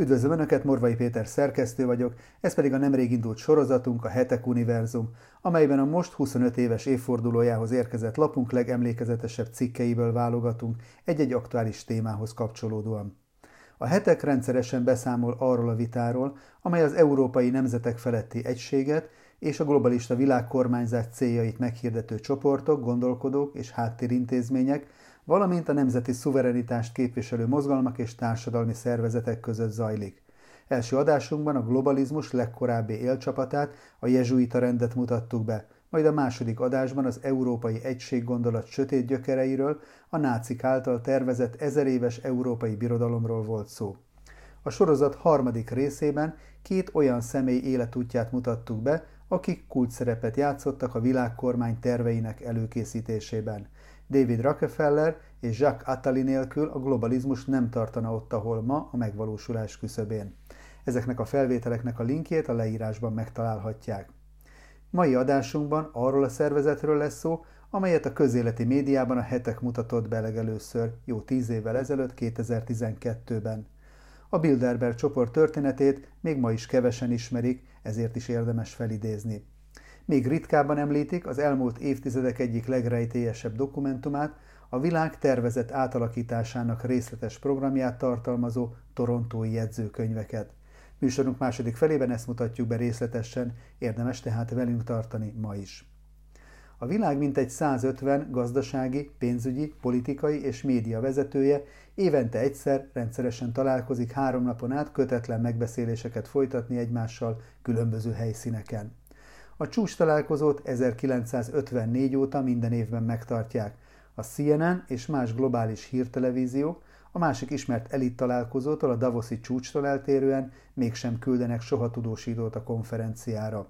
Üdvözlöm Önöket, Morvai Péter szerkesztő vagyok, ez pedig a nemrég indult sorozatunk, a Hetek Univerzum, amelyben a most 25 éves évfordulójához érkezett lapunk legemlékezetesebb cikkeiből válogatunk egy-egy aktuális témához kapcsolódóan. A hetek rendszeresen beszámol arról a vitáról, amely az európai nemzetek feletti egységet és a globalista világkormányzás céljait meghirdető csoportok, gondolkodók és háttérintézmények, valamint a nemzeti szuverenitást képviselő mozgalmak és társadalmi szervezetek között zajlik. Első adásunkban a globalizmus legkorábbi élcsapatát, a jezsuita rendet mutattuk be, majd a második adásban az európai egység gondolat sötét gyökereiről, a nácik által tervezett ezeréves európai birodalomról volt szó. A sorozat harmadik részében két olyan személy életútját mutattuk be, akik kult szerepet játszottak a világkormány terveinek előkészítésében – David Rockefeller és Jacques Attali nélkül a globalizmus nem tartana ott, ahol ma a megvalósulás küszöbén. Ezeknek a felvételeknek a linkjét a leírásban megtalálhatják. Mai adásunkban arról a szervezetről lesz szó, amelyet a közéleti médiában a hetek mutatott be legelőször, jó tíz évvel ezelőtt, 2012-ben. A Bilderberg csoport történetét még ma is kevesen ismerik, ezért is érdemes felidézni. Még ritkábban említik az elmúlt évtizedek egyik legrejtélyesebb dokumentumát, a világ tervezett átalakításának részletes programját tartalmazó torontói jegyzőkönyveket. Műsorunk második felében ezt mutatjuk be részletesen, érdemes tehát velünk tartani ma is. A világ mintegy 150 gazdasági, pénzügyi, politikai és média vezetője évente egyszer rendszeresen találkozik három napon át kötetlen megbeszéléseket folytatni egymással különböző helyszíneken. A csúcs találkozót 1954 óta minden évben megtartják. A CNN és más globális hírtelevíziók a másik ismert elit találkozótól a Davoszi csúcstól eltérően mégsem küldenek soha tudósítót a konferenciára.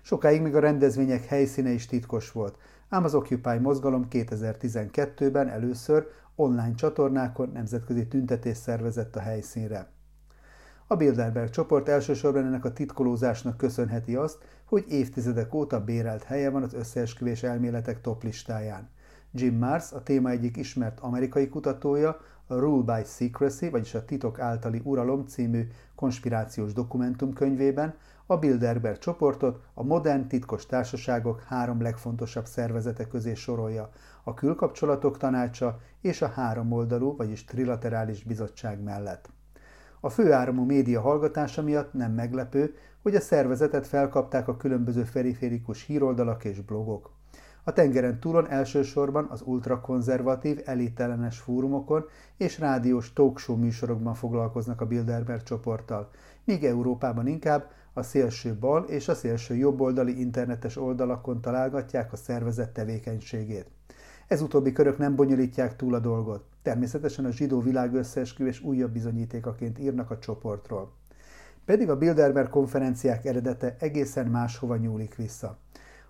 Sokáig még a rendezvények helyszíne is titkos volt, ám az Occupy mozgalom 2012-ben először online csatornákon nemzetközi tüntetést szervezett a helyszínre. A Bilderberg csoport elsősorban ennek a titkolózásnak köszönheti azt, hogy évtizedek óta bérelt helye van az összeesküvés elméletek top listáján. Jim Mars, a téma egyik ismert amerikai kutatója, a Rule by Secrecy, vagyis a Titok általi uralom című konspirációs dokumentumkönyvében a Bilderberg csoportot a modern titkos társaságok három legfontosabb szervezete közé sorolja, a külkapcsolatok tanácsa és a három oldalú, vagyis trilaterális bizottság mellett. A főáramú média hallgatása miatt nem meglepő, hogy a szervezetet felkapták a különböző periférikus híroldalak és blogok. A tengeren túlon elsősorban az ultrakonzervatív, elitellenes fórumokon és rádiós talkshow műsorokban foglalkoznak a Bilderberg csoporttal, míg Európában inkább a szélső bal és a szélső jobboldali internetes oldalakon találgatják a szervezet tevékenységét. Ez utóbbi körök nem bonyolítják túl a dolgot. Természetesen a zsidó világ összeesküvés újabb bizonyítékaként írnak a csoportról. Pedig a Bilderberg konferenciák eredete egészen máshova nyúlik vissza.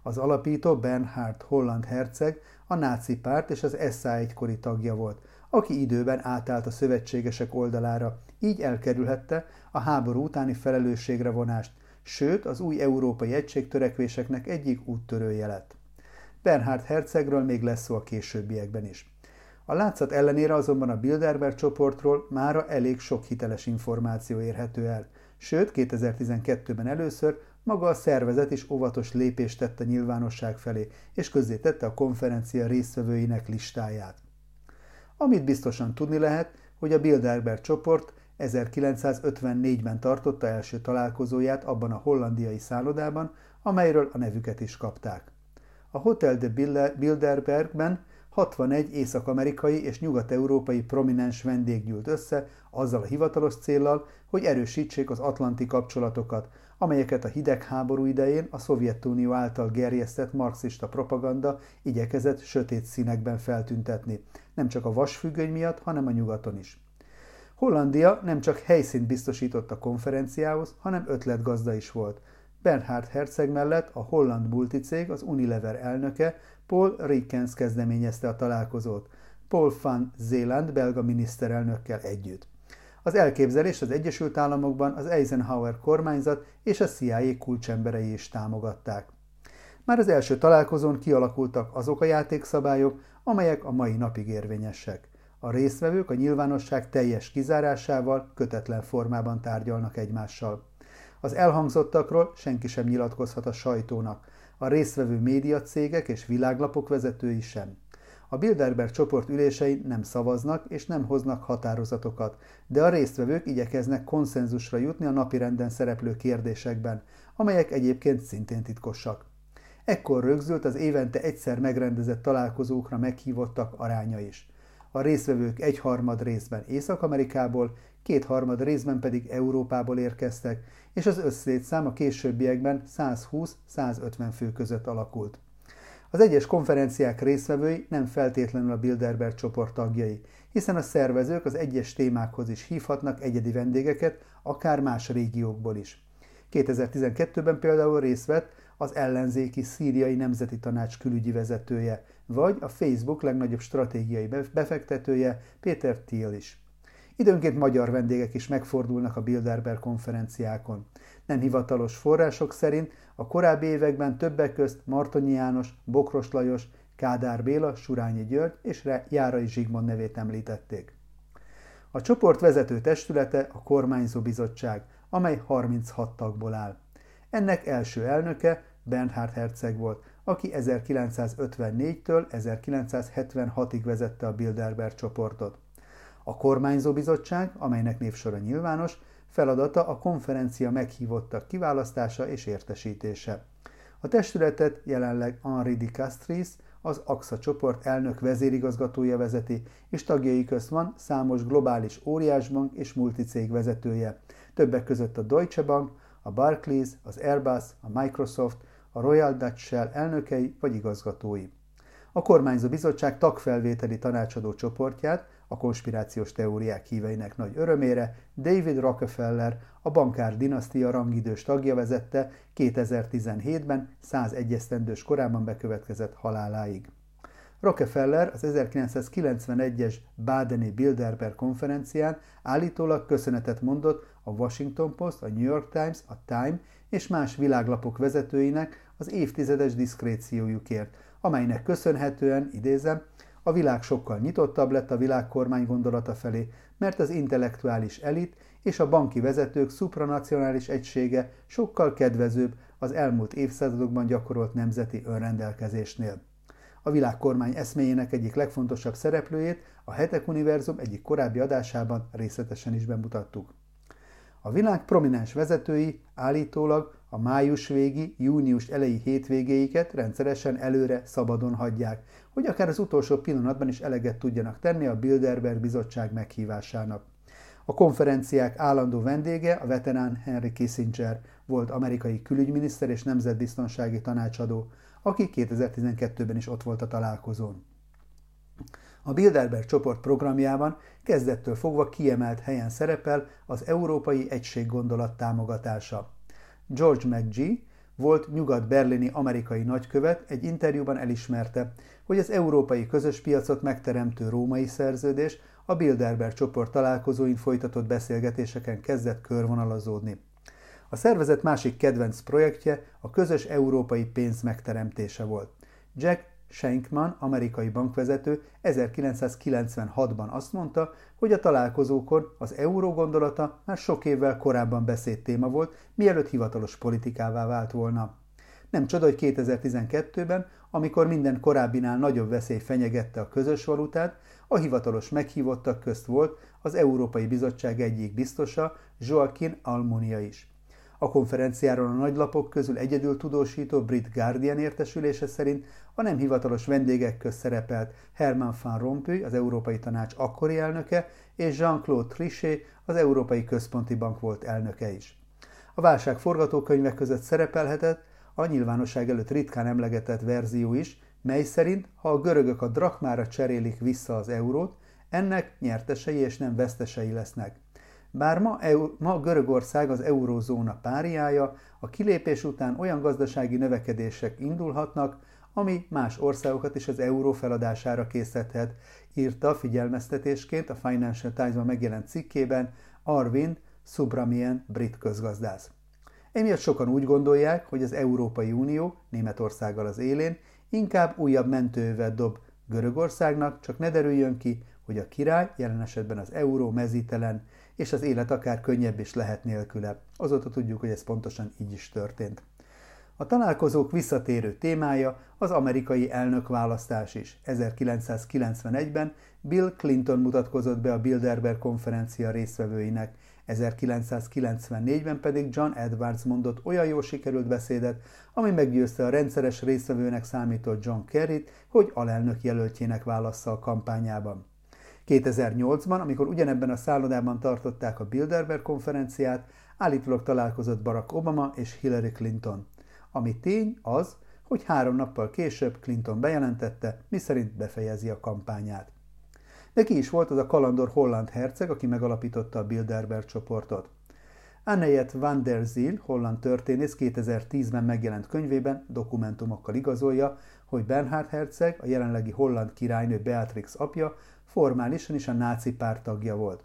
Az alapító Bernhard Holland herceg a náci párt és az SA egykori tagja volt, aki időben átállt a szövetségesek oldalára, így elkerülhette a háború utáni felelősségre vonást, sőt az új európai egységtörekvéseknek egyik úttörője lett. Bernhard hercegről még lesz szó a későbbiekben is. A látszat ellenére azonban a Bilderberg csoportról mára elég sok hiteles információ érhető el, sőt 2012-ben először maga a szervezet is óvatos lépést tett a nyilvánosság felé, és közzétette a konferencia résztvevőinek listáját. Amit biztosan tudni lehet, hogy a Bilderberg csoport 1954-ben tartotta első találkozóját abban a hollandiai szállodában, amelyről a nevüket is kapták. A Hotel de Bilderbergben 61 észak-amerikai és nyugat-európai prominens vendég gyűlt össze azzal a hivatalos céllal, hogy erősítsék az atlanti kapcsolatokat, amelyeket a hidegháború idején a Szovjetunió által gerjesztett marxista propaganda igyekezett sötét színekben feltüntetni, nem csak a vasfüggöny miatt, hanem a nyugaton is. Hollandia nem csak helyszínt biztosított a konferenciához, hanem ötletgazda is volt. Bernhard Herzeg mellett a holland multicég, az Unilever elnöke, Paul Rikens kezdeményezte a találkozót, Paul van Zeeland belga miniszterelnökkel együtt. Az elképzelést az Egyesült Államokban az Eisenhower kormányzat és a CIA kulcsemberei is támogatták. Már az első találkozón kialakultak azok a játékszabályok, amelyek a mai napig érvényesek. A résztvevők a nyilvánosság teljes kizárásával kötetlen formában tárgyalnak egymással. Az elhangzottakról senki sem nyilatkozhat a sajtónak, a résztvevő médiacégek és világlapok vezetői sem. A Bilderberg csoport ülései nem szavaznak és nem hoznak határozatokat, de a résztvevők igyekeznek konszenzusra jutni a napirenden szereplő kérdésekben, amelyek egyébként szintén titkosak. Ekkor rögzült az évente egyszer megrendezett találkozókra meghívottak aránya is. A résztvevők egyharmad részben Észak-Amerikából, kétharmad részben pedig Európából érkeztek, és az összlétszám a későbbiekben 120-150 fő között alakult. Az egyes konferenciák résztvevői nem feltétlenül a Bilderberg csoport tagjai, hiszen a szervezők az egyes témákhoz is hívhatnak egyedi vendégeket, akár más régiókból is. 2012-ben például részt vett az ellenzéki szíriai nemzeti tanács külügyi vezetője, vagy a Facebook legnagyobb stratégiai befektetője Péter Thiel is. Időnként magyar vendégek is megfordulnak a Bilderberg konferenciákon. Nem hivatalos források szerint a korábbi években többek közt Martonyi János, Bokros Lajos, Kádár Béla, Surányi György és Járai Zsigmond nevét említették. A csoport vezető testülete a Kormányzó Bizottság, amely 36 tagból áll. Ennek első elnöke Bernhard Herzeg volt, aki 1954-től 1976-ig vezette a Bilderberg csoportot. A kormányzó bizottság, amelynek névsora nyilvános, feladata a konferencia meghívottak kiválasztása és értesítése. A testületet jelenleg Henri Di Castris, az AXA csoport elnök vezérigazgatója vezeti, és tagjai közt van számos globális óriásbank és multicég vezetője, többek között a Deutsche Bank, a Barclays, az Airbus, a Microsoft, a Royal Dutch Shell elnökei vagy igazgatói. A kormányzó bizottság tagfelvételi tanácsadó csoportját a konspirációs teóriák híveinek nagy örömére David Rockefeller, a bankár dinasztia rangidős tagja vezette 2017-ben 101 esztendős korában bekövetkezett haláláig. Rockefeller az 1991-es Badeni Bilderberg konferencián állítólag köszönetet mondott a Washington Post, a New York Times, a Time és más világlapok vezetőinek az évtizedes diszkréciójukért, amelynek köszönhetően, idézem, a világ sokkal nyitottabb lett a világkormány gondolata felé, mert az intellektuális elit és a banki vezetők supranacionális egysége sokkal kedvezőbb az elmúlt évszázadokban gyakorolt nemzeti önrendelkezésnél. A világkormány eszméjének egyik legfontosabb szereplőjét a Hetek Univerzum egyik korábbi adásában részletesen is bemutattuk. A világ prominens vezetői állítólag a május végi, június elejé hétvégéiket rendszeresen előre szabadon hagyják, hogy akár az utolsó pillanatban is eleget tudjanak tenni a Bilderberg bizottság meghívásának. A konferenciák állandó vendége a veterán Henry Kissinger volt amerikai külügyminiszter és nemzetbiztonsági tanácsadó, aki 2012-ben is ott volt a találkozón. A Bilderberg csoport programjában kezdettől fogva kiemelt helyen szerepel az Európai Egység gondolat támogatása. George McGee volt nyugat-berlini amerikai nagykövet egy interjúban elismerte, hogy az európai közös piacot megteremtő római szerződés a Bilderberg csoport találkozóin folytatott beszélgetéseken kezdett körvonalazódni. A szervezet másik kedvenc projektje a közös európai pénz megteremtése volt. Jack Schenkman, amerikai bankvezető 1996-ban azt mondta, hogy a találkozókor az euró gondolata már sok évvel korábban beszéd téma volt, mielőtt hivatalos politikává vált volna. Nem csoda, hogy 2012-ben, amikor minden korábbinál nagyobb veszély fenyegette a közös valutát, a hivatalos meghívottak közt volt az Európai Bizottság egyik biztosa, Joaquin Almunia is. A konferenciáról a nagylapok közül egyedül tudósító brit Guardian értesülése szerint a nem hivatalos vendégek közt szerepelt Herman van Rompuy, az Európai Tanács akkori elnöke, és Jean-Claude Trichet, az Európai Központi Bank volt elnöke is. A válság forgatókönyvek között szerepelhetett a nyilvánosság előtt ritkán emlegetett verzió is, mely szerint, ha a görögök a drakmára cserélik vissza az eurót, ennek nyertesei és nem vesztesei lesznek. Bár ma, ma Görögország az eurózóna páriája, a kilépés után olyan gazdasági növekedések indulhatnak, ami más országokat is az euró feladására készíthet, írta figyelmeztetésként a Financial Times-ban megjelent cikkében Arvind Subramien brit közgazdász. Emiatt sokan úgy gondolják, hogy az Európai Unió Németországgal az élén inkább újabb mentővel dob Görögországnak, csak ne derüljön ki, hogy a király, jelen esetben az euró mezítelen, és az élet akár könnyebb is lehet nélküle. Azóta tudjuk, hogy ez pontosan így is történt. A találkozók visszatérő témája az amerikai elnökválasztás is. 1991-ben Bill Clinton mutatkozott be a Bilderberg konferencia résztvevőinek, 1994-ben pedig John Edwards mondott olyan jól sikerült beszédet, ami meggyőzte a rendszeres résztvevőnek számított John Kerryt, hogy alelnök jelöltjének válassza a kampányában. 2008-ban, amikor ugyanebben a szállodában tartották a Bilderberg konferenciát, állítólag találkozott Barack Obama és Hillary Clinton. Ami tény az, hogy három nappal később Clinton bejelentette, miszerint befejezi a kampányát. De ki is volt az a kalandor holland herceg, aki megalapította a Bilderberg csoportot. Annejet van der Ziel, holland történész 2010-ben megjelent könyvében dokumentumokkal igazolja, hogy Bernhard herceg, a jelenlegi holland királynő Beatrix apja, formálisan is a náci párt tagja volt.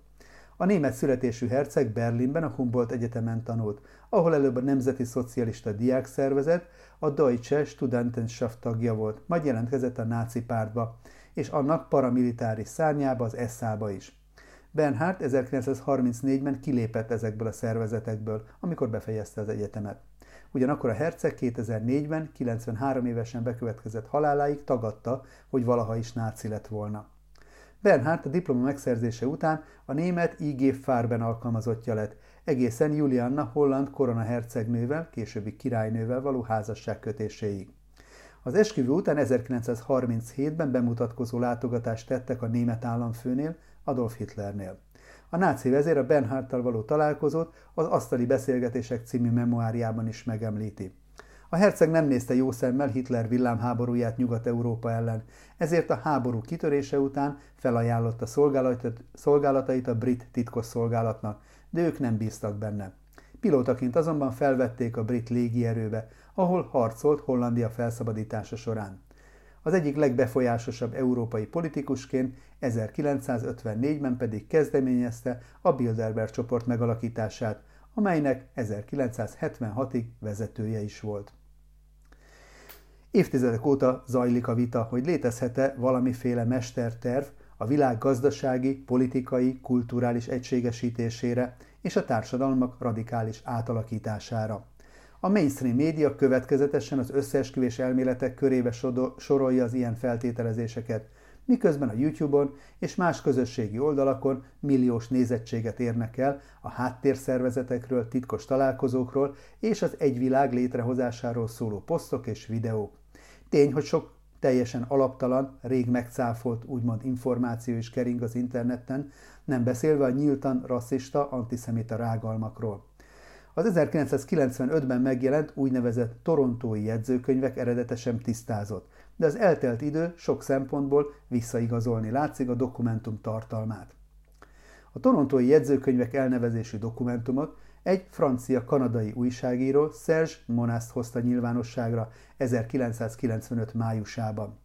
A német születésű herceg Berlinben a Humboldt Egyetemen tanult, ahol előbb a Nemzeti Szocialista Diákszervezet, a Deutsche Studentenschaft tagja volt, majd jelentkezett a náci pártba, és annak paramilitáris szárnyába, az SA-ba is. Bernhard 1934-ben kilépett ezekből a szervezetekből, amikor befejezte az egyetemet. Ugyanakkor a herceg 2004-ben, 93 évesen bekövetkezett haláláig tagadta, hogy valaha is náci lett volna. Bernhard a diploma megszerzése után a német IG Farben alkalmazottja lett, egészen Julianna holland korona hercegnővel, későbbi királynővel való házasság kötéséig. Az esküvő után 1937-ben bemutatkozó látogatást tettek a német államfőnél, Adolf Hitlernél. A náci vezér a Bernhardtal való találkozót az Asztali Beszélgetések című memoáriában is megemlíti. A herceg nem nézte jó szemmel Hitler villámháborúját Nyugat-Európa ellen, ezért a háború kitörése után felajánlotta szolgálatait a brit titkosszolgálatnak, de ők nem bíztak benne. Pilótaként azonban felvették a brit légierőbe, ahol harcolt Hollandia felszabadítása során. Az egyik legbefolyásosabb európai politikusként 1954-ben pedig kezdeményezte a Bilderberg csoport megalakítását, amelynek 1976-ig vezetője is volt. Évtizedek óta zajlik a vita, hogy létezhet-e valamiféle mesterterv a világ gazdasági, politikai, kulturális egységesítésére és a társadalmak radikális átalakítására. A mainstream média következetesen az összeesküvés elméletek körébe sorolja az ilyen feltételezéseket, miközben a YouTube-on és más közösségi oldalakon milliós nézettséget érnek el a háttérszervezetekről, titkos találkozókról és az egyvilág létrehozásáról szóló posztok és videók. Tény, hogy sok teljesen alaptalan, rég megcáfolt úgymond információ is kering az interneten, nem beszélve a nyíltan rasszista, antiszemita rágalmakról. Az 1995-ben megjelent úgynevezett torontói jegyzőkönyvek eredete sem tisztázott, de az eltelt idő sok szempontból visszaigazolni látszik a dokumentum tartalmát. A torontói jegyzőkönyvek elnevezésű dokumentumot egy francia-kanadai újságíró Serge Monast hozta nyilvánosságra 1995 májusában.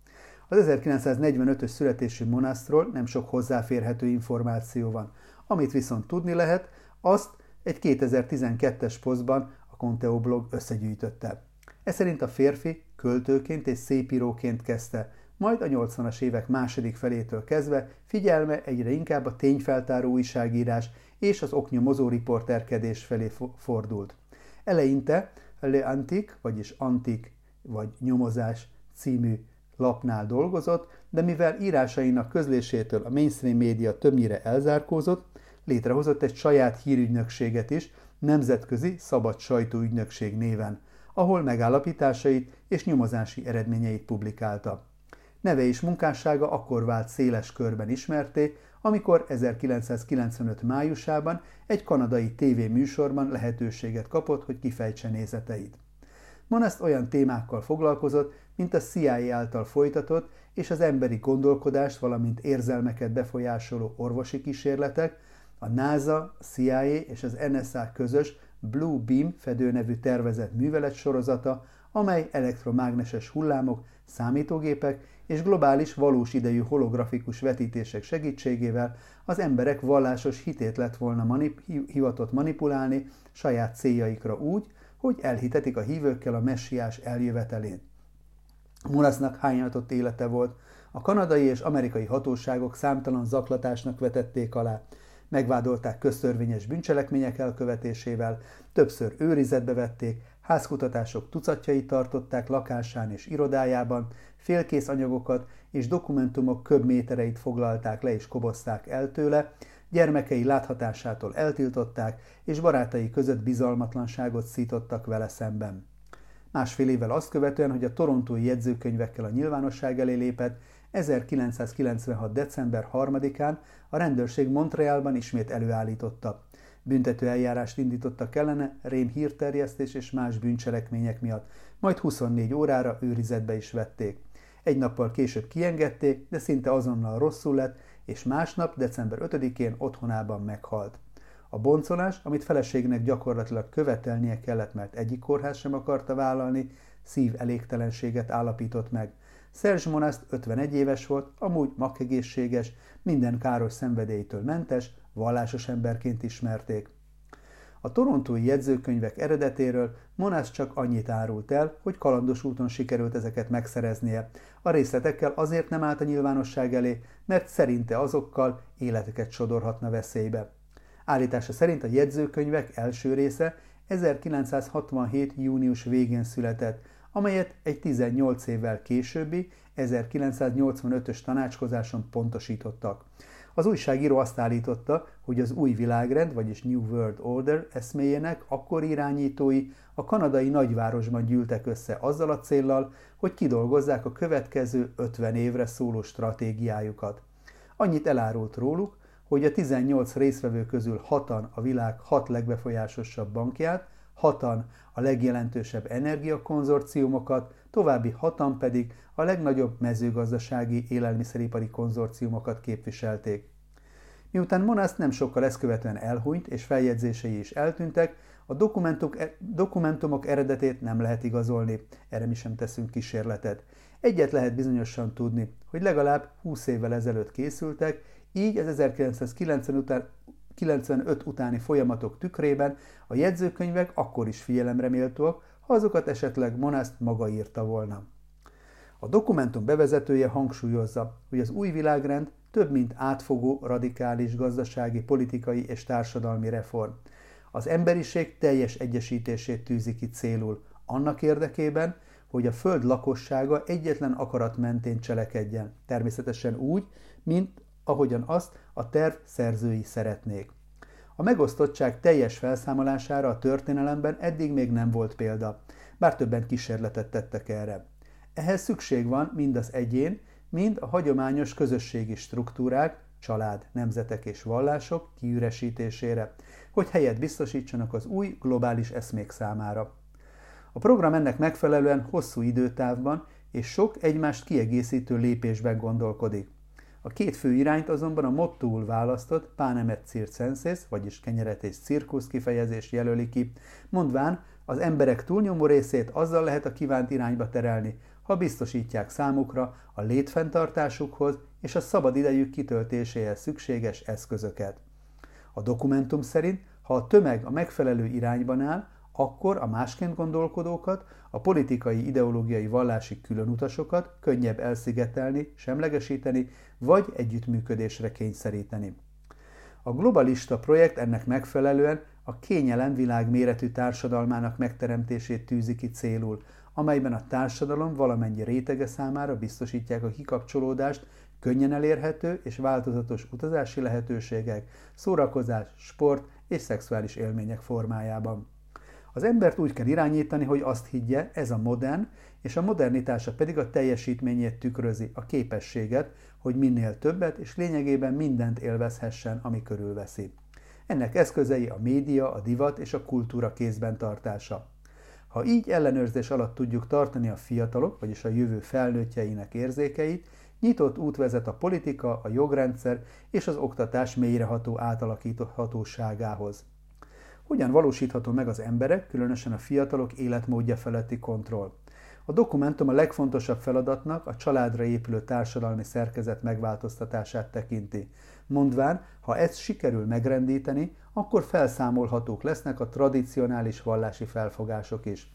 Az 1945-ös születésű Monastról nem sok hozzáférhető információ van. Amit viszont tudni lehet, azt egy 2012-es posztban a Conteo blog összegyűjtötte. Ez szerint a férfi költőként és szépíróként kezdte, majd a 80-as évek második felétől kezdve figyelme egyre inkább a tényfeltáró újságírás és az oknyomozó riporterkedés felé fordult. Eleinte Le Antik, vagyis Antik vagy Nyomozás című lapnál dolgozott, de mivel írásainak közlésétől a mainstream média többnyire elzárkózott, létrehozott egy saját hírügynökséget is, Nemzetközi Szabad Sajtóügynökség néven, ahol megállapításait és nyomozási eredményeit publikálta. Neve és munkássága akkor vált széles körben ismerté, amikor 1995 májusában egy kanadai tévéműsorban lehetőséget kapott, hogy kifejtse nézeteit. Monast olyan témákkal foglalkozott, mint a CIA által folytatott és az emberi gondolkodást, valamint érzelmeket befolyásoló orvosi kísérletek, a NASA, CIA és az NSA közös Blue Beam fedőnevű tervezett művelet sorozata, amely elektromágneses hullámok, számítógépek és globális valós idejű holografikus vetítések segítségével az emberek vallásos hitét lett volna manip- hivatott manipulálni saját céljaikra úgy, hogy elhitetik a hívőkkel a messiás eljövetelén. Murasznak hányatott élete volt, A kanadai és amerikai hatóságok számtalan zaklatásnak vetették alá. Megvádolták köztörvényes bűncselekmények elkövetésével, többször őrizetbe vették, házkutatások tucatjait tartották lakásán és irodájában, félkész anyagokat és dokumentumok köbmétereit foglalták le és kobozták el tőle, gyermekei láthatásától eltiltották, és barátai között bizalmatlanságot szítottak vele szemben. Másfél évvel azt követően, hogy a torontói jegyzőkönyvekkel a nyilvánosság elé lépett, 1996. december 3-án a rendőrség Montrealban ismét előállította. Büntető eljárást indítottak ellene rém hírterjesztés és más bűncselekmények miatt, majd 24 órára őrizetbe is vették. Egy nappal később kiengedték, de szinte azonnal rosszul lett, és másnap, december 5-én otthonában meghalt. A boncolás, amit feleségnek gyakorlatilag követelnie kellett, mert egyik kórház sem akarta vállalni, szív elégtelenséget állapított meg. Serge Monast 51 éves volt, amúgy magegészséges, minden káros szenvedélytől mentes, vallásos emberként ismerték. A torontói jegyzőkönyvek eredetéről Monász csak annyit árult el, hogy kalandos úton sikerült ezeket megszereznie. A részletekkel azért nem állt a nyilvánosság elé, mert szerinte azokkal életeket sodorhatna veszélybe. Állítása szerint a jegyzőkönyvek első része 1967. június végén született, amelyet egy 18 évvel későbbi 1985-ös tanácskozáson pontosítottak. Az újságíró azt állította, hogy az új világrend, vagyis New World Order eszméjének akkor irányítói a kanadai nagyvárosban gyűltek össze azzal a céllal, hogy kidolgozzák a következő 50 évre szóló stratégiájukat. Annyit elárult róluk, hogy a 18 részvevő közül hatan a világ hat legbefolyásosabb bankját, hatan a legjelentősebb energiakonzorciumokat, további hatan pedig a legnagyobb mezőgazdasági élelmiszeripari konzorciumokat képviselték. Miután Monasz nem sokkal ezt követően elhunyt és feljegyzései is eltűntek, a e- dokumentumok eredetét nem lehet igazolni, erre mi sem teszünk kísérletet. Egyet lehet bizonyosan tudni, hogy legalább 20 évvel ezelőtt készültek, így az 1990 után, 95 utáni folyamatok tükrében a jegyzőkönyvek akkor is figyelemre azokat esetleg Monaszt maga írta volna. A dokumentum bevezetője hangsúlyozza, hogy az új világrend több mint átfogó, radikális gazdasági, politikai és társadalmi reform. Az emberiség teljes egyesítését tűzi ki célul, annak érdekében, hogy a Föld lakossága egyetlen akarat mentén cselekedjen, természetesen úgy, mint ahogyan azt a terv szerzői szeretnék. A megosztottság teljes felszámolására a történelemben eddig még nem volt példa, bár többen kísérletet tettek erre. Ehhez szükség van mind az egyén, mind a hagyományos közösségi struktúrák, család, nemzetek és vallások kiüresítésére, hogy helyet biztosítsanak az új globális eszmék számára. A program ennek megfelelően hosszú időtávban és sok egymást kiegészítő lépésben gondolkodik. A két fő irányt azonban a mottóul választott Pánemet circenses, vagyis kenyeret és cirkusz kifejezés jelöli ki, mondván az emberek túlnyomó részét azzal lehet a kívánt irányba terelni, ha biztosítják számukra a létfenntartásukhoz és a szabad idejük kitöltéséhez szükséges eszközöket. A dokumentum szerint, ha a tömeg a megfelelő irányban áll, akkor a másként gondolkodókat, a politikai, ideológiai, vallási különutasokat könnyebb elszigetelni, semlegesíteni, vagy együttműködésre kényszeríteni. A globalista projekt ennek megfelelően a kényelem világméretű társadalmának megteremtését tűzi ki célul, amelyben a társadalom valamennyi rétege számára biztosítják a kikapcsolódást könnyen elérhető és változatos utazási lehetőségek, szórakozás, sport és szexuális élmények formájában. Az embert úgy kell irányítani, hogy azt higgye, ez a modern, és a modernitása pedig a teljesítményét tükrözi, a képességet, hogy minél többet és lényegében mindent élvezhessen, ami körülveszi. Ennek eszközei a média, a divat és a kultúra kézben tartása. Ha így ellenőrzés alatt tudjuk tartani a fiatalok, vagyis a jövő felnőttjeinek érzékeit, nyitott út vezet a politika, a jogrendszer és az oktatás mélyreható átalakíthatóságához. Hogyan valósítható meg az emberek, különösen a fiatalok életmódja feletti kontroll? A dokumentum a legfontosabb feladatnak a családra épülő társadalmi szerkezet megváltoztatását tekinti. Mondván, ha ezt sikerül megrendíteni, akkor felszámolhatók lesznek a tradicionális vallási felfogások is.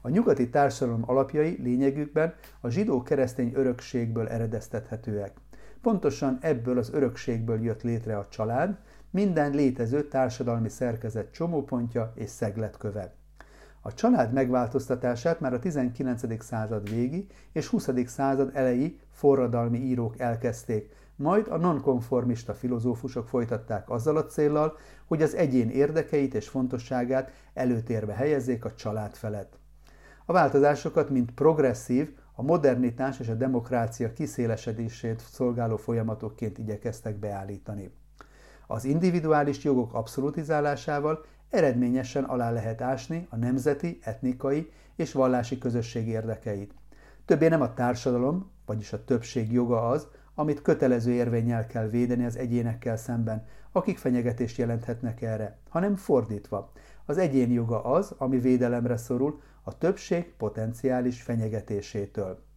A nyugati társadalom alapjai lényegükben a zsidó-keresztény örökségből eredeztethetőek. Pontosan ebből az örökségből jött létre a család, minden létező társadalmi szerkezet csomópontja és szegletköve. A család megváltoztatását már a 19. század végi és 20. század elejé forradalmi írók elkezdték, majd a nonkonformista filozófusok folytatták azzal a céllal, hogy az egyén érdekeit és fontosságát előtérbe helyezzék a család felett. A változásokat, mint progresszív, a modernitás és a demokrácia kiszélesedését szolgáló folyamatokként igyekeztek beállítani. Az individuális jogok abszolutizálásával eredményesen alá lehet ásni a nemzeti, etnikai és vallási közösség érdekeit. Többé nem a társadalom, vagyis a többség joga az, amit kötelező érvényel kell védeni az egyénekkel szemben, akik fenyegetést jelenthetnek erre, hanem fordítva. Az egyén joga az, ami védelemre szorul a többség potenciális fenyegetésétől.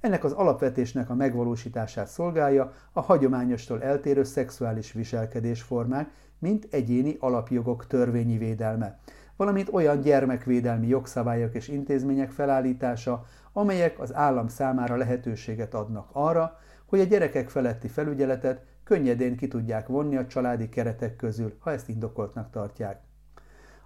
Ennek az alapvetésnek a megvalósítását szolgálja a hagyományostól eltérő szexuális viselkedésformák, mint egyéni alapjogok törvényi védelme, valamint olyan gyermekvédelmi jogszabályok és intézmények felállítása, amelyek az állam számára lehetőséget adnak arra, hogy a gyerekek feletti felügyeletet könnyedén ki tudják vonni a családi keretek közül, ha ezt indokoltnak tartják.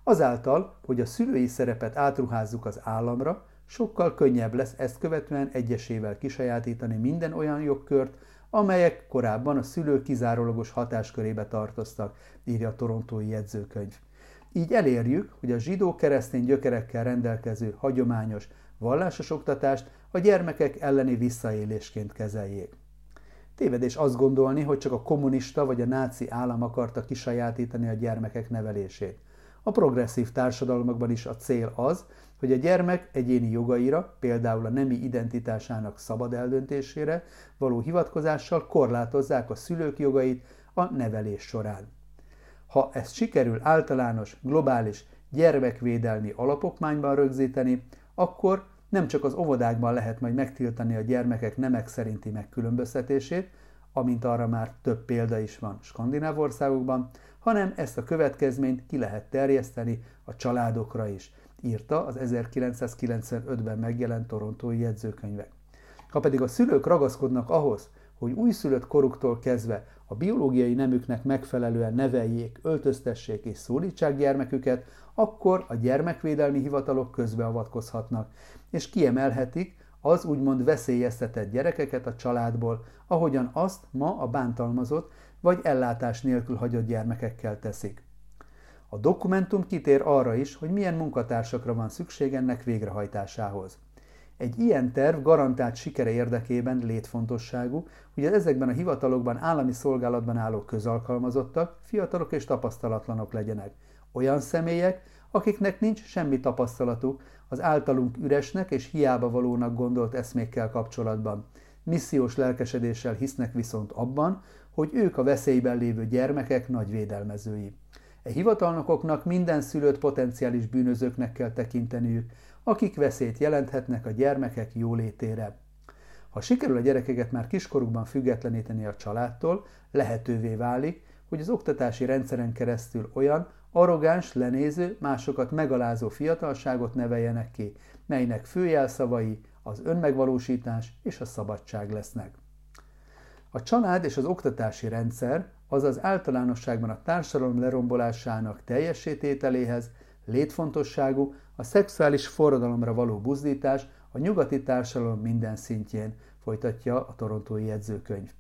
Azáltal, hogy a szülői szerepet átruházzuk az államra, sokkal könnyebb lesz ezt követően egyesével kisajátítani minden olyan jogkört, amelyek korábban a szülő kizárólagos hatáskörébe tartoztak, írja a torontói jegyzőkönyv. Így elérjük, hogy a zsidó-keresztény gyökerekkel rendelkező hagyományos vallásos oktatást a gyermekek elleni visszaélésként kezeljék. Tévedés azt gondolni, hogy csak a kommunista vagy a náci állam akarta kisajátítani a gyermekek nevelését. A progresszív társadalmakban is a cél az, hogy a gyermek egyéni jogaira, például a nemi identitásának szabad eldöntésére való hivatkozással korlátozzák a szülők jogait a nevelés során. Ha ezt sikerül általános, globális gyermekvédelmi alapokmányban rögzíteni, akkor nem csak az óvodákban lehet majd megtiltani a gyermekek nemek szerinti megkülönböztetését, amint arra már több példa is van skandináv országokban, hanem ezt a következményt ki lehet terjeszteni a családokra is, írta az 1995-ben megjelent torontói jegyzőkönyvek. Ha pedig a szülők ragaszkodnak ahhoz, hogy újszülött koruktól kezdve a biológiai nemüknek megfelelően neveljék, öltöztessék és szólítsák gyermeküket, akkor a gyermekvédelmi hivatalok közbeavatkozhatnak, és kiemelhetik az úgymond veszélyeztetett gyerekeket a családból, ahogyan azt ma a bántalmazott vagy ellátás nélkül hagyott gyermekekkel teszik. A dokumentum kitér arra is, hogy milyen munkatársakra van szükség ennek végrehajtásához. Egy ilyen terv garantált sikere érdekében létfontosságú, hogy az ezekben a hivatalokban állami szolgálatban álló közalkalmazottak, fiatalok és tapasztalatlanok legyenek. Olyan személyek, akiknek nincs semmi tapasztalatuk az általunk üresnek és hiába valónak gondolt eszmékkel kapcsolatban. Missziós lelkesedéssel hisznek viszont abban, hogy ők a veszélyben lévő gyermekek nagy védelmezői. E hivatalnokoknak minden szülőt potenciális bűnözőknek kell tekinteniük, akik veszélyt jelenthetnek a gyermekek jólétére. Ha sikerül a gyerekeket már kiskorukban függetleníteni a családtól, lehetővé válik, hogy az oktatási rendszeren keresztül olyan arrogáns, lenéző, másokat megalázó fiatalságot neveljenek ki, melynek főjelszavai az önmegvalósítás és a szabadság lesznek. A család és az oktatási rendszer, azaz általánosságban a társadalom lerombolásának teljesítételéhez létfontosságú a szexuális forradalomra való buzdítás a nyugati társadalom minden szintjén, folytatja a torontói jegyzőkönyv.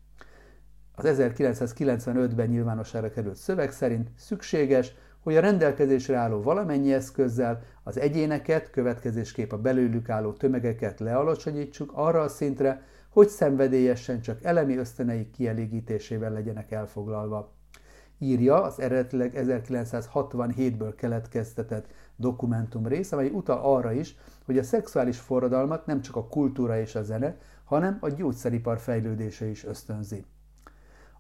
Az 1995-ben nyilvánosságra került szöveg szerint szükséges, hogy a rendelkezésre álló valamennyi eszközzel az egyéneket, következésképp a belőlük álló tömegeket lealacsonyítsuk arra a szintre, hogy szenvedélyesen csak elemi ösztöneik kielégítésével legyenek elfoglalva. Írja az eredetileg 1967-ből keletkeztetett dokumentum rész, amely utal arra is, hogy a szexuális forradalmat nem csak a kultúra és a zene, hanem a gyógyszeripar fejlődése is ösztönzi.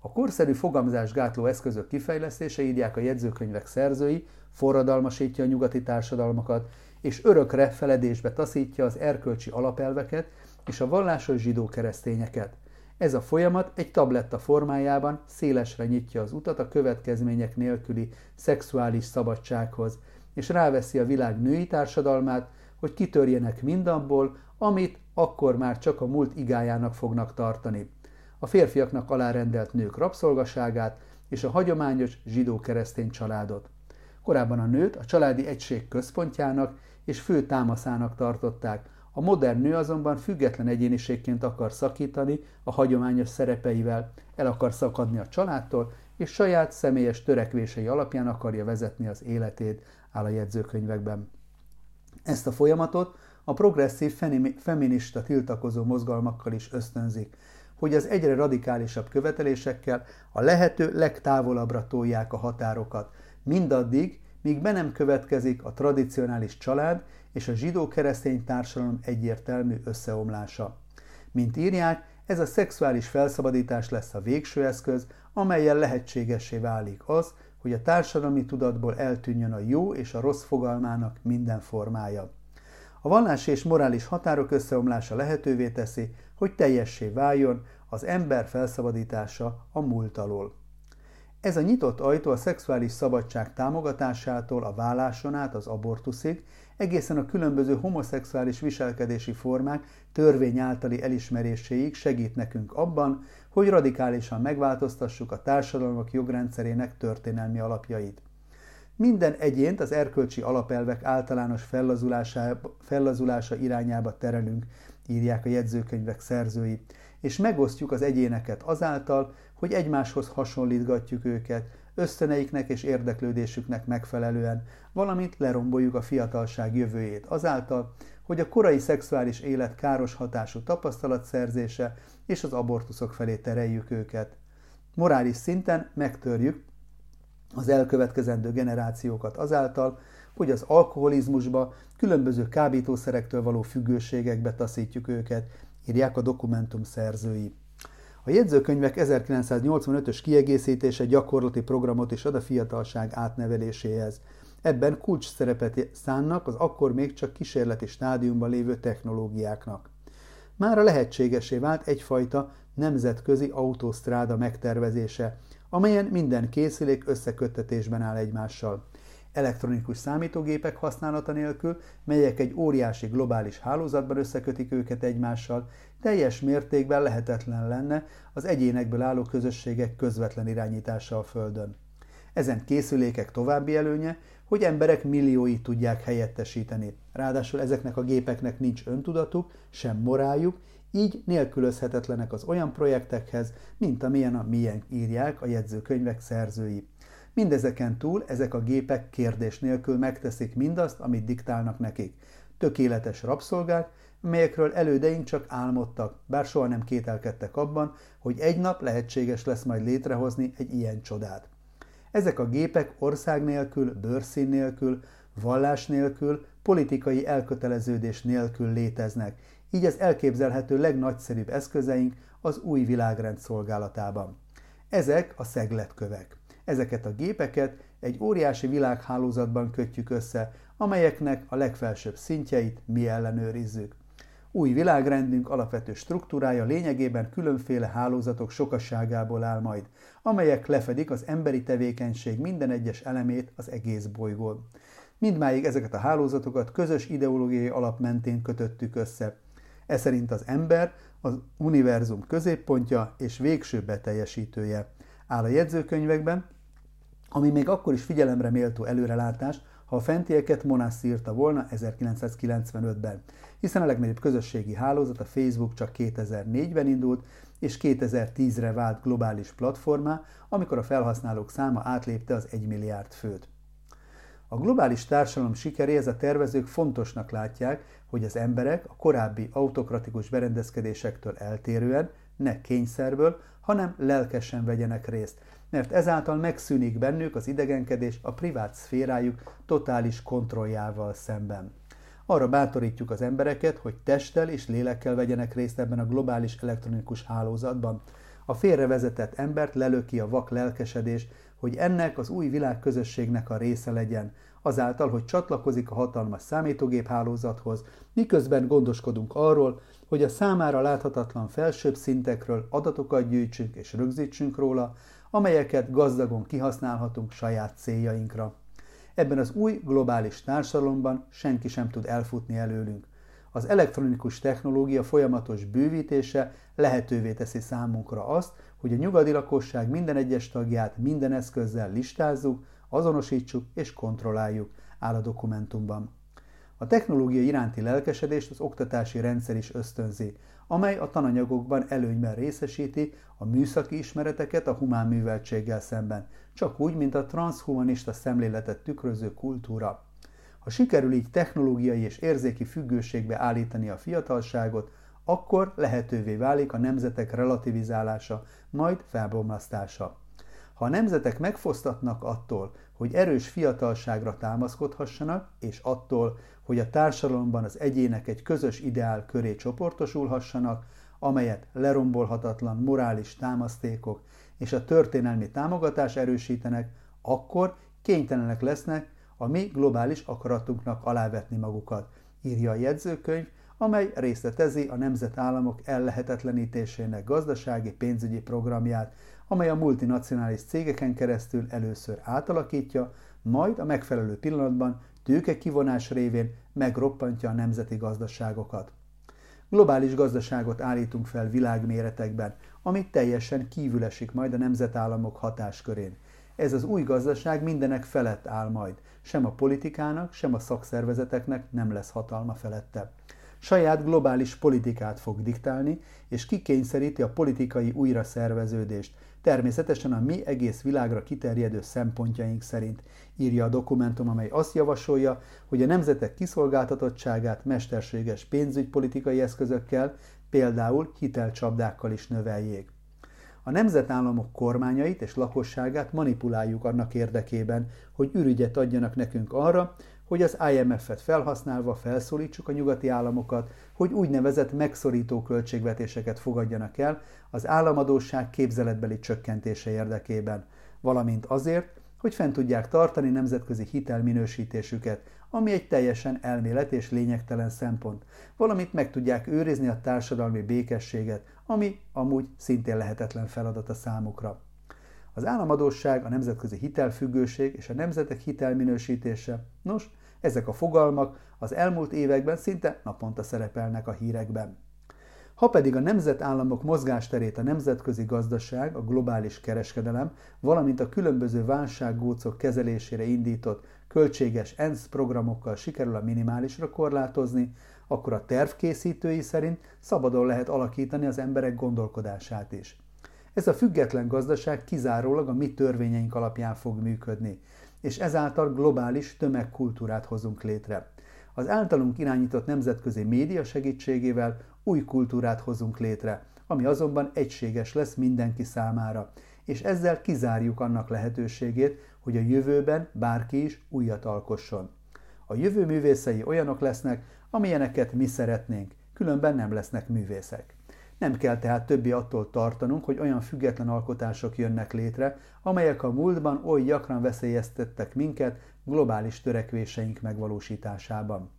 A korszerű fogamzásgátló eszközök kifejlesztése, írják a jegyzőkönyvek szerzői, forradalmasítja a nyugati társadalmakat, és örökre feledésbe taszítja az erkölcsi alapelveket és a vallásos zsidó keresztényeket. Ez a folyamat egy tabletta formájában szélesre nyitja az utat a következmények nélküli szexuális szabadsághoz, és ráveszi a világ női társadalmát, hogy kitörjenek mindabból, amit akkor már csak a múlt igájának fognak tartani. A férfiaknak alárendelt nők rabszolgaságát és a hagyományos zsidó-keresztény családot. Korábban a nőt a családi egység központjának és fő támaszának tartották, a modern nő azonban független egyéniségként akar szakítani a hagyományos szerepeivel, el akar szakadni a családtól, és saját személyes törekvései alapján akarja vezetni az életét, áll a jegyzőkönyvekben. Ezt a folyamatot a progresszív feminista tiltakozó mozgalmakkal is ösztönzik, hogy az egyre radikálisabb követelésekkel a lehető legtávolabbra tolják a határokat, mindaddig, míg be nem következik a tradicionális család és a zsidó-keresztény társadalom egyértelmű összeomlása. Mint írják, ez a szexuális felszabadítás lesz a végső eszköz, amelyen lehetségessé válik az, hogy a társadalmi tudatból eltűnjön a jó és a rossz fogalmának minden formája. A vallási és morális határok összeomlása lehetővé teszi, hogy teljessé váljon az ember felszabadítása a múlt alól. Ez a nyitott ajtó a szexuális szabadság támogatásától a válláson át az abortuszig, egészen a különböző homoszexuális viselkedési formák törvény általi elismeréséig segít nekünk abban, hogy radikálisan megváltoztassuk a társadalmak jogrendszerének történelmi alapjait. Minden egyént az erkölcsi alapelvek általános fellazulása, irányába terelünk, írják a jegyzőkönyvek szerzői, és megosztjuk az egyéneket azáltal, hogy egymáshoz hasonlítgatjuk őket, ösztöneiknek és érdeklődésüknek megfelelően, valamint leromboljuk a fiatalság jövőjét azáltal, hogy a korai szexuális élet káros hatású tapasztalatszerzése és az abortuszok felé tereljük őket. Morális szinten megtörjük az elkövetkezendő generációkat azáltal, hogy az alkoholizmusba, különböző kábítószerektől való függőségekbe taszítjuk őket, írják a dokumentum szerzői. A jegyzőkönyvek 1985-ös kiegészítése gyakorlati programot is ad a fiatalság átneveléséhez. Ebben kulcs szerepet szánnak az akkor még csak kísérleti stádiumban lévő technológiáknak. Mára lehetségesé vált egyfajta nemzetközi autósztráda megtervezése, amelyen minden készülék összeköttetésben áll egymással elektronikus számítógépek használata nélkül, melyek egy óriási globális hálózatban összekötik őket egymással, teljes mértékben lehetetlen lenne az egyénekből álló közösségek közvetlen irányítása a Földön. Ezen készülékek további előnye, hogy emberek millióit tudják helyettesíteni. Ráadásul ezeknek a gépeknek nincs öntudatuk, sem moráljuk, így nélkülözhetetlenek az olyan projektekhez, mint amilyen a milyen írják a jegyzőkönyvek szerzői. Mindezeken túl ezek a gépek kérdés nélkül megteszik mindazt, amit diktálnak nekik. Tökéletes rabszolgák, melyekről elődeink csak álmodtak, bár soha nem kételkedtek abban, hogy egy nap lehetséges lesz majd létrehozni egy ilyen csodát. Ezek a gépek ország nélkül, bőrszín nélkül, vallás nélkül, politikai elköteleződés nélkül léteznek, így az elképzelhető legnagyszerűbb eszközeink az új világrend szolgálatában. Ezek a szegletkövek. Ezeket a gépeket egy óriási világhálózatban kötjük össze, amelyeknek a legfelsőbb szintjeit mi ellenőrizzük. Új világrendünk alapvető struktúrája lényegében különféle hálózatok sokasságából áll majd, amelyek lefedik az emberi tevékenység minden egyes elemét az egész bolygón. Mindmáig ezeket a hálózatokat közös ideológiai alap mentén kötöttük össze. Ez az ember az univerzum középpontja és végső beteljesítője. Áll a jegyzőkönyvekben, ami még akkor is figyelemre méltó előrelátás, ha a fentieket Monasz írta volna 1995-ben, hiszen a legnagyobb közösségi hálózat, a Facebook csak 2004-ben indult, és 2010-re vált globális platformá, amikor a felhasználók száma átlépte az 1 milliárd főt. A globális társadalom sikeréhez a tervezők fontosnak látják, hogy az emberek a korábbi autokratikus berendezkedésektől eltérően, ne kényszerből, hanem lelkesen vegyenek részt, mert ezáltal megszűnik bennük az idegenkedés a privát szférájuk totális kontrolljával szemben. Arra bátorítjuk az embereket, hogy testtel és lélekkel vegyenek részt ebben a globális elektronikus hálózatban. A félrevezetett embert lelöki a vak lelkesedés, hogy ennek az új világközösségnek a része legyen, azáltal, hogy csatlakozik a hatalmas számítógép hálózathoz, miközben gondoskodunk arról, hogy a számára láthatatlan felsőbb szintekről adatokat gyűjtsünk és rögzítsünk róla, amelyeket gazdagon kihasználhatunk saját céljainkra. Ebben az új globális társadalomban senki sem tud elfutni előlünk. Az elektronikus technológia folyamatos bővítése lehetővé teszi számunkra azt, hogy a nyugati lakosság minden egyes tagját minden eszközzel listázzuk, azonosítsuk és kontrolláljuk, áll a dokumentumban. A technológia iránti lelkesedést az oktatási rendszer is ösztönzi, amely a tananyagokban előnyben részesíti a műszaki ismereteket a humán műveltséggel szemben, csak úgy, mint a transhumanista szemléletet tükröző kultúra. Ha sikerül így technológiai és érzéki függőségbe állítani a fiatalságot, akkor lehetővé válik a nemzetek relativizálása, majd felbomlasztása. Ha a nemzetek megfosztatnak attól, hogy erős fiatalságra támaszkodhassanak, és attól, hogy a társadalomban az egyének egy közös ideál köré csoportosulhassanak, amelyet lerombolhatatlan morális támasztékok és a történelmi támogatás erősítenek, akkor kénytelenek lesznek a mi globális akaratunknak alávetni magukat, írja a jegyzőkönyv, amely részletezi a nemzetállamok ellehetetlenítésének gazdasági pénzügyi programját, amely a multinacionális cégeken keresztül először átalakítja, majd a megfelelő pillanatban tőke kivonás révén megroppantja a nemzeti gazdaságokat. Globális gazdaságot állítunk fel világméretekben, ami teljesen kívül majd a nemzetállamok hatáskörén. Ez az új gazdaság mindenek felett áll majd, sem a politikának, sem a szakszervezeteknek nem lesz hatalma felette saját globális politikát fog diktálni, és kikényszeríti a politikai újraszerveződést, természetesen a mi egész világra kiterjedő szempontjaink szerint, írja a dokumentum, amely azt javasolja, hogy a nemzetek kiszolgáltatottságát mesterséges pénzügypolitikai eszközökkel, például hitelcsapdákkal is növeljék. A nemzetállamok kormányait és lakosságát manipuláljuk annak érdekében, hogy ürügyet adjanak nekünk arra, hogy az IMF-et felhasználva felszólítsuk a nyugati államokat, hogy úgynevezett megszorító költségvetéseket fogadjanak el az államadóság képzeletbeli csökkentése érdekében, valamint azért, hogy fent tudják tartani nemzetközi hitelminősítésüket, ami egy teljesen elmélet és lényegtelen szempont, valamint meg tudják őrizni a társadalmi békességet, ami amúgy szintén lehetetlen feladat a számukra. Az államadóság, a nemzetközi hitelfüggőség és a nemzetek hitelminősítése, nos, ezek a fogalmak az elmúlt években szinte naponta szerepelnek a hírekben. Ha pedig a nemzetállamok mozgásterét a nemzetközi gazdaság, a globális kereskedelem, valamint a különböző válsággócok kezelésére indított költséges ENSZ programokkal sikerül a minimálisra korlátozni, akkor a tervkészítői szerint szabadon lehet alakítani az emberek gondolkodását is. Ez a független gazdaság kizárólag a mi törvényeink alapján fog működni, és ezáltal globális tömegkultúrát hozunk létre. Az általunk irányított nemzetközi média segítségével új kultúrát hozunk létre, ami azonban egységes lesz mindenki számára, és ezzel kizárjuk annak lehetőségét, hogy a jövőben bárki is újat alkosson. A jövő művészei olyanok lesznek, amilyeneket mi szeretnénk, különben nem lesznek művészek. Nem kell tehát többi attól tartanunk, hogy olyan független alkotások jönnek létre, amelyek a múltban oly gyakran veszélyeztettek minket globális törekvéseink megvalósításában.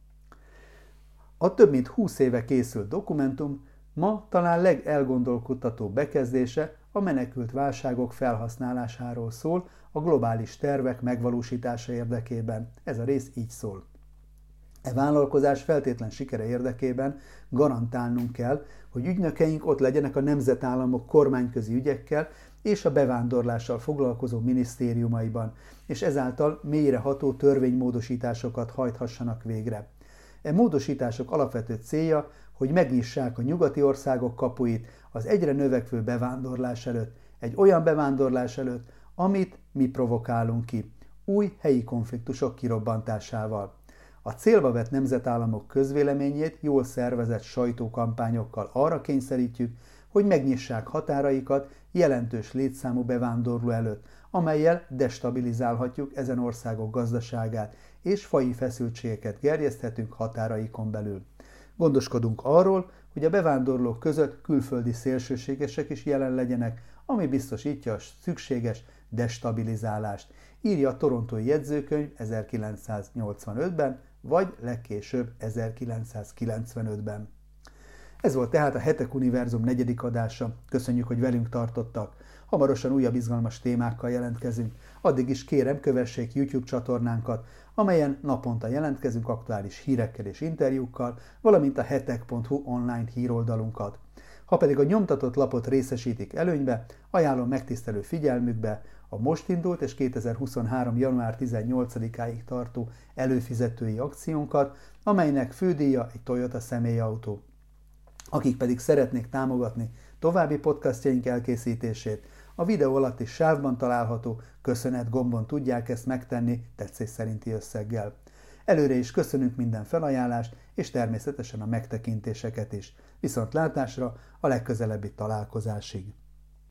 A több mint 20 éve készült dokumentum ma talán legelgondolkodtatóbb bekezdése a menekült válságok felhasználásáról szól a globális tervek megvalósítása érdekében. Ez a rész így szól. E vállalkozás feltétlen sikere érdekében garantálnunk kell, hogy ügynökeink ott legyenek a nemzetállamok kormányközi ügyekkel és a bevándorlással foglalkozó minisztériumaiban, és ezáltal mélyreható törvénymódosításokat hajthassanak végre. E módosítások alapvető célja, hogy megnyissák a nyugati országok kapuit az egyre növekvő bevándorlás előtt, egy olyan bevándorlás előtt, amit mi provokálunk ki, új helyi konfliktusok kirobbantásával. A célba vett nemzetállamok közvéleményét jól szervezett sajtókampányokkal arra kényszerítjük, hogy megnyissák határaikat jelentős létszámú bevándorló előtt, amelyel destabilizálhatjuk ezen országok gazdaságát, és fai feszültségeket gerjeszthetünk határaikon belül. Gondoskodunk arról, hogy a bevándorlók között külföldi szélsőségesek is jelen legyenek, ami biztosítja a szükséges destabilizálást, írja a Torontói jegyzőkönyv 1985-ben, vagy legkésőbb 1995-ben. Ez volt tehát a Hetek Univerzum negyedik adása. Köszönjük, hogy velünk tartottak. Hamarosan újabb izgalmas témákkal jelentkezünk. addig is kérem kövessék YouTube csatornánkat, amelyen naponta jelentkezünk aktuális hírekkel és interjúkkal, valamint a hetek.hu online híroldalunkat. Ha pedig a nyomtatott lapot részesítik előnybe, ajánlom megtisztelő figyelmükbe a most indult és 2023. január 18-áig tartó előfizetői akciónkat, amelynek fődíja egy Toyota személyautó. Akik pedig szeretnék támogatni további podcastjaink elkészítését, a videó alatti sávban található köszönet gombon tudják ezt megtenni tetszés szerinti összeggel. Előre is köszönünk minden felajánlást, és természetesen a megtekintéseket is. Viszont látásra a legközelebbi találkozásig.